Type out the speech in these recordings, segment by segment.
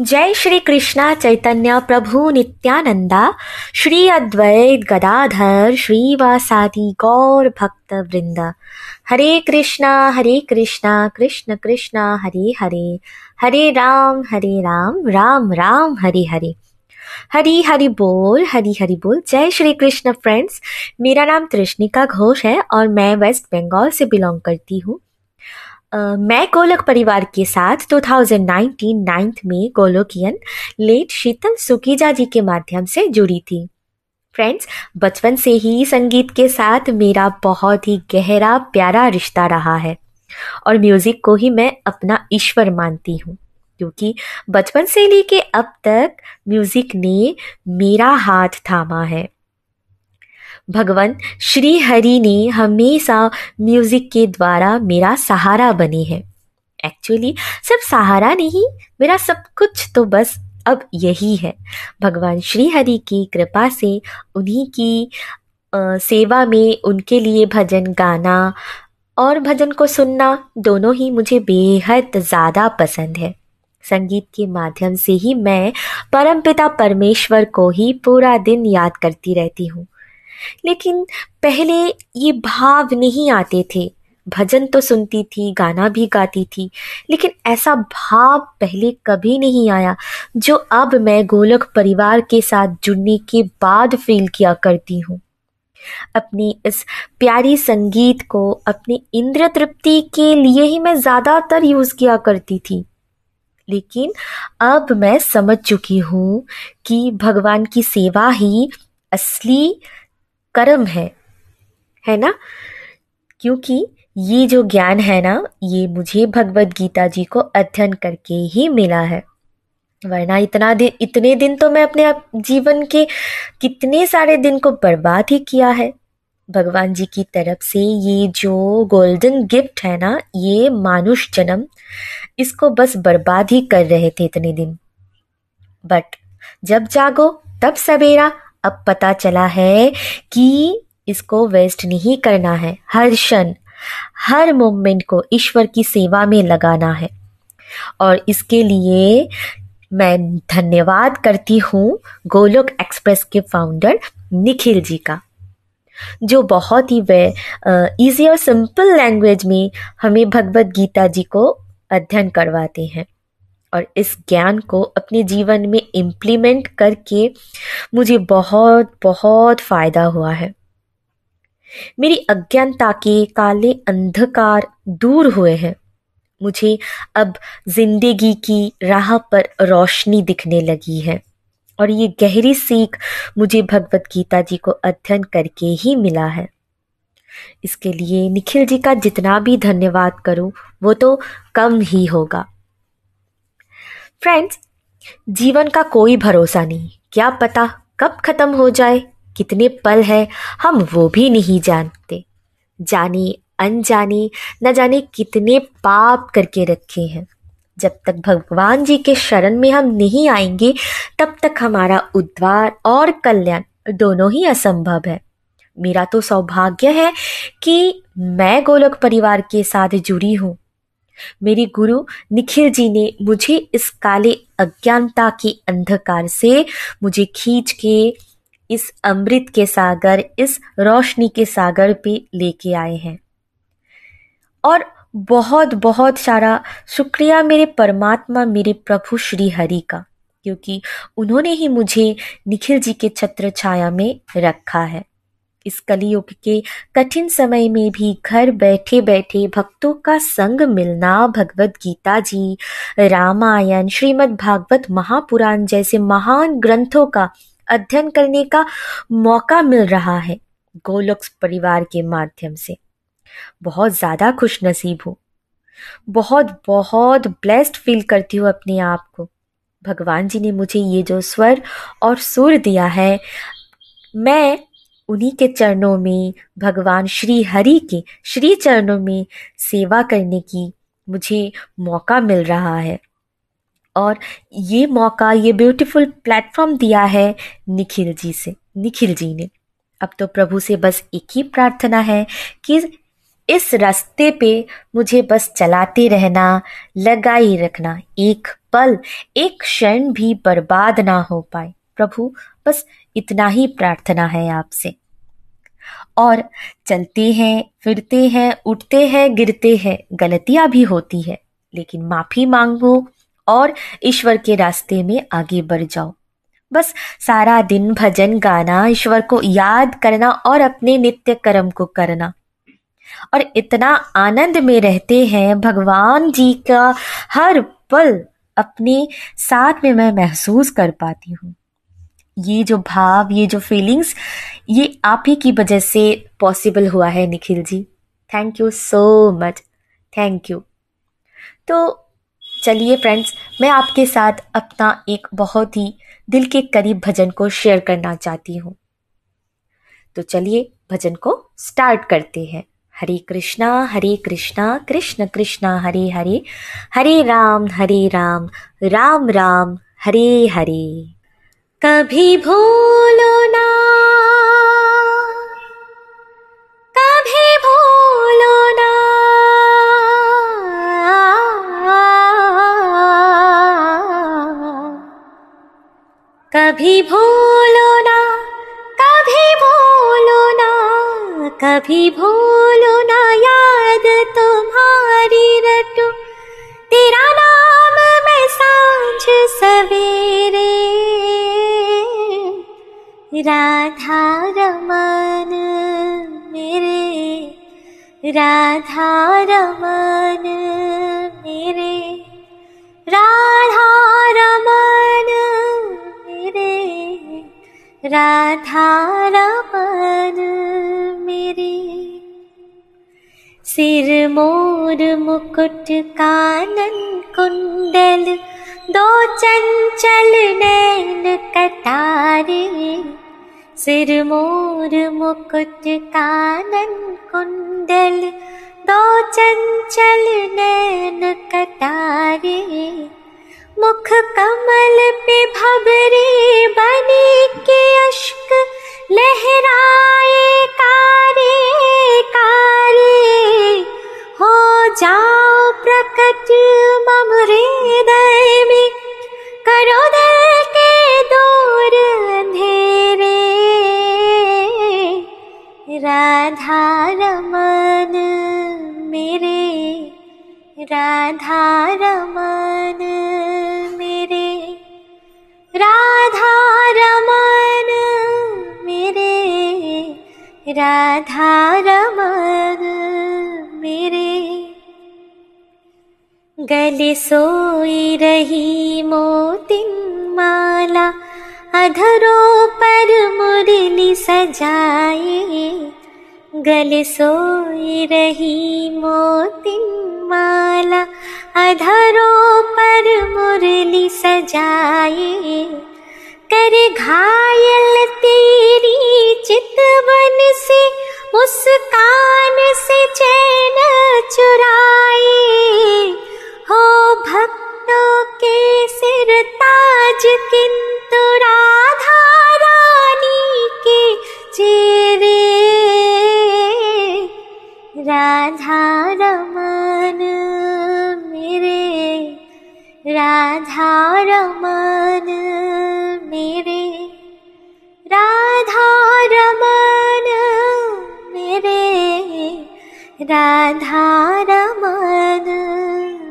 जय श्री कृष्णा चैतन्य प्रभु नित्यानंदा श्री अद्वैत गदाधर श्रीवासादि गौर भक्त वृंद हरे कृष्णा हरे कृष्णा, कृष्ण कृष्णा, हरे हरे। हरे राम हरे राम राम राम, हरे हरे। हरी हरि बोल, हरी हरि बोल। जय श्री कृष्ण फ्रेंड्स, मेरा नाम तृष्णिका घोष है और मैं वेस्ट बंगाल से बिलोंग करती हूँ। मैं गोलक परिवार के साथ 2019 नाइन्थ में गोलोकियन लेट शीतल सुकीजा जी के माध्यम से जुड़ी थी। फ्रेंड्स बचपन से ही संगीत के साथ मेरा बहुत ही गहरा, प्यारा रिश्ता रहा है। और म्यूज़िक को ही मैं अपना ईश्वर मानती हूँ, क्योंकि बचपन से लेके अब तक म्यूज़िक ने मेरा हाथ थामा है। भगवान श्री हरि ने हमेशा म्यूज़िक के द्वारा मेरा सहारा बने हैं। एक्चुअली सब सहारा नहीं मेरा सब कुछ तो बस अब यही है। भगवान श्री हरि की कृपा से उन्हीं की आ, सेवा में उनके लिए भजन गाना और भजन को सुनना दोनों ही मुझे बेहद ज़्यादा पसंद है। संगीत के माध्यम से ही मैं परमपिता परमेश्वर को ही पूरा दिन याद करती रहती हूँ। लेकिन पहले ये भाव नहीं आते थे। भजन तो सुनती थी, गाना भी गाती थी, लेकिन ऐसा भाव पहले कभी नहीं आया, जो अब मैं गोलक परिवार के साथ जुड़ने के बाद फील किया करती हूँ। अपनी इस प्यारी संगीत को, अपनी इंद्र तृप्ति के लिए ही मैं ज़्यादातर यूज़ किया करती थी। लेकिन अब मैं समझ चुकी हूँ कि भगवान की सेवा ही असली कर्म है। है ना? क्योंकि ये जो ज्ञान है ना, ये मुझे भगवत गीता जी को अध्ययन करके ही मिला है। वरना इतना दिन इतने दिन तो मैं अपने आप, जीवन के कितने सारे दिन को बर्बाद ही किया है। भगवान जी की तरफ़ से ये जो गोल्डन गिफ्ट है ना, ये मानुष जन्म, इसको बस बर्बाद ही कर रहे थे इतने दिन। बट जब जागो, तब सवेरा अब पता चला है कि इसको वेस्ट नहीं करना है। हर क्षण, हर मोमेंट को ईश्वर की सेवा में लगाना है। और इसके लिए मैं धन्यवाद करती हूँ गोलोक एक्सप्रेस के फाउंडर निखिल जी का, जो बहुत ही वे इजी और सिंपल लैंग्वेज में हमें भगवत गीता जी को अध्ययन करवाते हैं। और इस ज्ञान को अपने जीवन में इम्प्लीमेंट करके मुझे बहुत बहुत फ़ायदा हुआ है। मेरी अज्ञानता के काले अंधकार दूर हुए हैं। मुझे अब ज़िंदगी की राह पर रोशनी दिखने लगी है और ये गहरी सीख मुझे भगवत गीता जी को अध्ययन करके ही मिला है। इसके लिए निखिल जी का जितना भी धन्यवाद करूँ, वो तो कम ही होगा। फ्रेंड्स जीवन का कोई भरोसा नहीं। क्या पता कब खत्म हो जाए, कितने पल है, हम वो भी नहीं जानते। जाने, अनजाने, न जाने कितने पाप करके रखे हैं। जब तक भगवान जी के शरण में हम नहीं आएँगे, तब तक हमारा उद्धार और कल्याण दोनों ही असंभव है। मेरा तो सौभाग्य है कि मैं गोलक परिवार के साथ जुड़ी हूँ। मेरे गुरु निखिल जी ने मुझे इस काले अज्ञानता के अंधकार से मुझे खींच के इस अमृत के सागर, इस रोशनी के सागर पे लेके आए हैं। और बहुत बहुत सारा शुक्रिया मेरे परमात्मा, मेरे प्रभु श्री हरि का, क्योंकि उन्होंने ही मुझे निखिल जी के छत्र छाया में रखा है। इस कलयुग के कठिन समय में भी घर बैठे बैठे भक्तों का संग मिलना भगवत गीता जी, रामायण, श्रीमद् भागवत महापुराण जैसे महान ग्रंथों का अध्ययन करने का मौका मिल रहा है गोलक्स परिवार के माध्यम से। बहुत ज़्यादा खुश नसीब हूँ। बहुत बहुत ब्लेस्ड फील करती हूँ अपने आप को। भगवान जी ने मुझे ये जो स्वर और सुर दिया है, मैं उन्हीं के चरणों में भगवान श्री हरि के श्री चरणों में सेवा करने की मुझे मौका मिल रहा है। और ये मौका, ये ब्यूटीफुल प्लेटफॉर्म दिया है निखिल जी से, निखिल जी ने। अब तो प्रभु से बस एक ही प्रार्थना है कि इस रास्ते पे मुझे बस चलाते रहना लगाई रखना, एक पल, एक क्षण भी बर्बाद ना हो पाए। प्रभु, बस इतना ही प्रार्थना है आपसे। और चलते हैं, फिरते हैं, उठते हैं, गिरते हैं, गलतियाँ भी होती है, लेकिन माफ़ी मांगो और ईश्वर के रास्ते में आगे बढ़ जाओ। बस सारा दिन भजन गाना, ईश्वर को याद करना और अपने नित्य कर्म को करना। और इतना आनंद में रहते हैं, भगवान जी का हर पल अपने साथ में मैं महसूस कर पाती हूँ। ये जो भाव, ये जो फीलिंग्स ये आप ही की वजह से पॉसिबल हुआ है, Nikhil ji. Thank you so much thank you तो चलिए फ्रेंड्स मैं आपके साथ अपना एक बहुत ही दिल के करीब भजन को शेयर करना चाहती हूँ। तो चलिए भजन को स्टार्ट करते हैं। हरे कृष्णा हरे कृष्णा, कृष्ण कृष्णा, हरे हरे हरे राम हरे राम राम राम, हरे हरे। कभी भूलो ना। कभी भूलो ना। कभी भूलो ना। कभी भूलो ना। कभी भूलो ना। याद तुम्हारी रटू। राधा रमन मेरे राधा रमन मेरे। सिर मोर मुकुट कानन कुंडल दो चंचल नैन कटारे सिर मोर मुकुट कानन कुंडल दो चंचल नैन कटारे मुख कमल पे भबरे बने के अश्क लहराए कारे कारे हो जाओ प्रकट मम हृदय में करो दिल के दूर अंधेरे। राधा रमन, मेरे। राधा रमन, मेरे। राधा रमन, मेरे। राधा रमन, मेरे। गले सोई रही मोतिन माला, अधरों पर मुरली सजाए। गले सोई रही मोतिन माला, अधरों पर मुरली सजाए। कर घायल तेरी चितवन से, मुस्कान से चैन चुराए। हो भक्तों के सिर किंतु राधा रानी के चेहरे राधा रमन मेरे। राधा रमन मेरे। राधा रमन मेरे। राधा रमन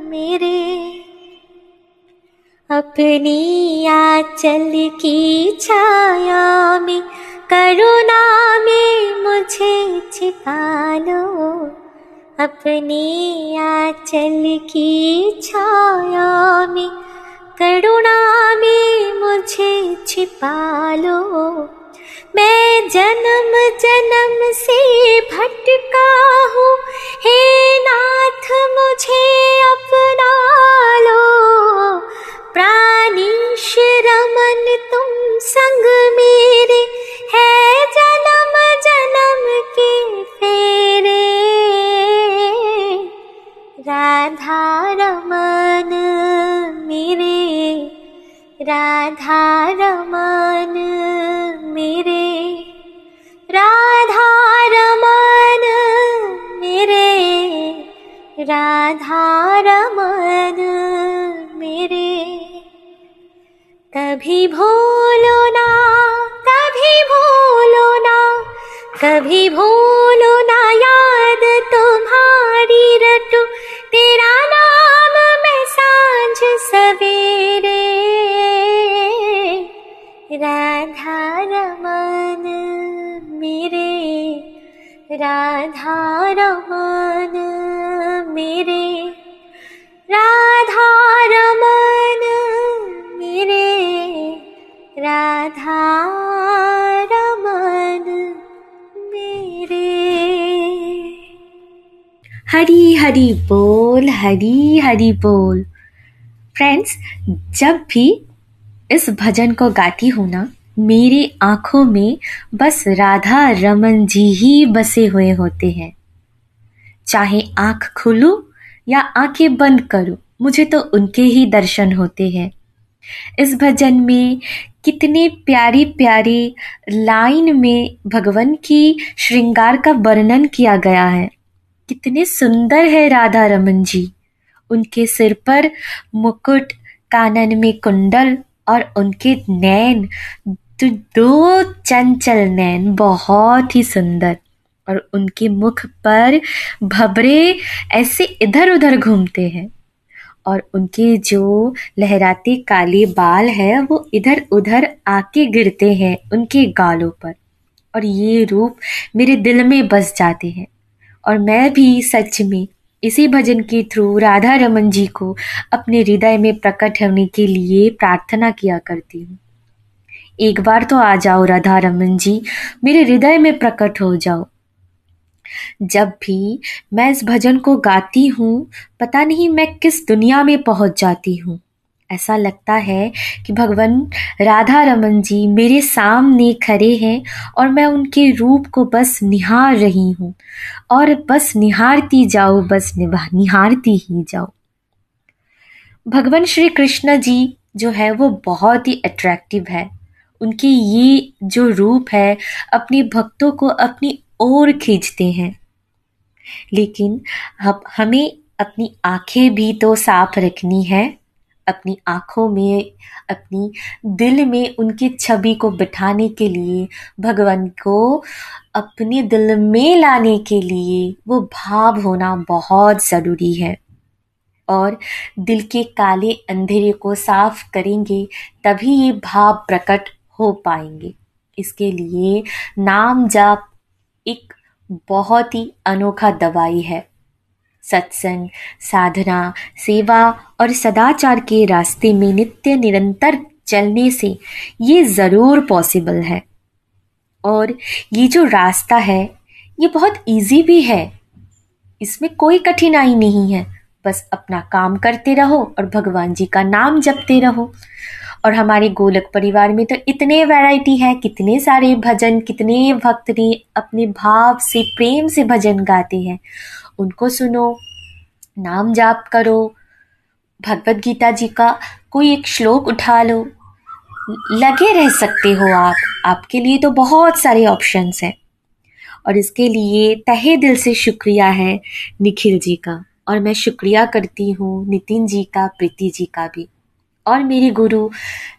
मेरे। अपनी आंचल की छाया में करुणा में मुझे छिपा लो अपनी आंचल की छाया में करुणा में मुझे छिपा लो मैं जन्म जन्म से भटका हूँ। हे नाथ मुझे अपना लो प्राणीश रमन तुम संग मेरे है जन्म जन्म के फेरे। राधा रमन मेरे। राधा रमन मेरे। राधा रमन मेरे। राधा रमन कभी भूलो ना, कभी भूलो ना, कभी भूलो ना याद तुम्हारी रटू। तेरा नाम मैं साँझ सवेरे। राधा रमन मेरे, राधा रमन मेरे। राधा हरी हरी बोल, हरी हरी बोल। फ्रेंड्स जब भी इस भजन को गाती हूँ ना, मेरी आँखों में बस राधा रमन जी ही बसे हुए होते हैं। चाहे आँख खुलू या आँखें बंद करूँ, मुझे तो उनके ही दर्शन होते हैं। इस भजन में कितने प्यारे प्यारे लाइन में भगवान की श्रृंगार का वर्णन किया गया है। कितने सुंदर है राधा रमन जी। उनके सिर पर मुकुट, कानन में कुंडल और उनके नैन तो दो चंचल नैन बहुत ही सुंदर। और उनके मुख पर भबरे ऐसे इधर उधर घूमते हैं। और उनके जो लहराते काले बाल है, वो इधर उधर आके गिरते हैं उनके गालों पर। और ये रूप मेरे दिल में बस जाते हैं। और मैं भी सच में इसी भजन के थ्रू राधा रमन जी को अपने हृदय में प्रकट होने के लिए प्रार्थना किया करती हूँ। एक बार तो आ जाओ राधा रमन जी, मेरे हृदय में प्रकट हो जाओ। जब भी मैं इस भजन को गाती हूँ, पता नहीं मैं किस दुनिया में पहुँच जाती हूँ। ऐसा लगता है कि भगवान राधा रमन जी मेरे सामने खड़े हैं और मैं उनके रूप को बस निहार रही हूँ। और बस निहारती जाओ, बस निभा, निहारती ही जाओ। भगवान श्री कृष्ण जी जो है, वो बहुत ही अट्रैक्टिव है। उनके ये जो रूप है, अपने भक्तों को अपनी ओर खींचते हैं। लेकिन हमें अपनी आँखें भी तो साफ़ रखनी है। अपनी आँखों में, अपनी दिल में उनकी छवि को बिठाने के लिए, भगवान को अपने दिल में लाने के लिए वो भाव होना बहुत ज़रूरी है। और दिल के काले अंधेरे को साफ़ करेंगे, तभी ये भाव प्रकट हो पाएँगे। इसके लिए नाम जाप एक बहुत ही अनोखा दवाई है। सत्संग, साधना, सेवा और सदाचार के रास्ते में नित्य निरंतर चलने से ये ज़रूर पॉसिबल है। और ये जो रास्ता है, ये बहुत इजी भी है। इसमें कोई कठिनाई नहीं है। बस अपना काम करते रहो और भगवान जी का नाम जपते रहो। और हमारे गोलक परिवार में तो इतने वैरायटी है, कितने सारे भजन, कितने भक्त ने अपने भाव से, प्रेम से भजन गाते हैं। उनको सुनो, नाम जाप करो, भगवत गीता जी का कोई एक श्लोक उठा लो। लगे रह सकते हो आप। आपके लिए तो बहुत सारे ऑप्शंस हैं। और इसके लिए तहे दिल से शुक्रिया है निखिल जी का। और मैं शुक्रिया करती हूँ नितिन जी का, प्रीति जी का भी। और मेरे गुरु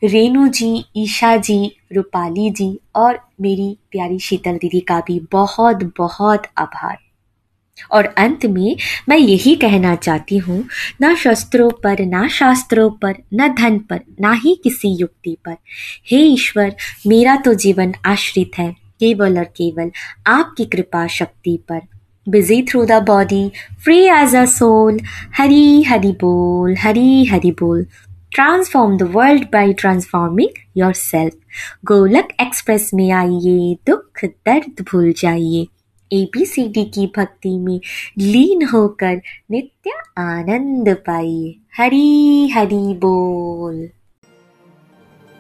रेणु जी, ईशा जी, रूपाली जी और मेरी प्यारी शीतल दीदी का भी बहुत बहुत आभार। और अंत में मैं यही कहना चाहती हूँ, ना शस्त्रों पर, ना शास्त्रों पर, न धन पर, ना ही किसी युक्ति पर। हे ईश्वर, मेरा तो जीवन आश्रित है, केवल और केवल आपकी कृपा शक्ति पर। Busy through the body free as a soul Hari Hari बोल, हरी हरि बोल। Transform the world by transforming yourself Golok express में आइए, दुख दर्द भूल जाइए। एबीसीडी की भक्ति में लीन होकर नित्य आनंद पाइए हरी हरी बोल।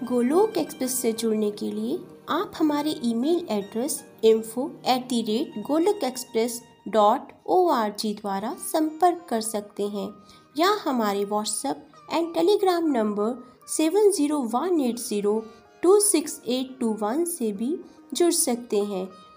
गोलोक एक्सप्रेस से जुड़ने के लिए आप हमारे email address info at the rate Golok express dot O R G द्वारा संपर्क कर सकते हैं या हमारे WhatsApp and Telegram number seven zero one eight zero two six eight two one से भी जुड़ सकते हैं।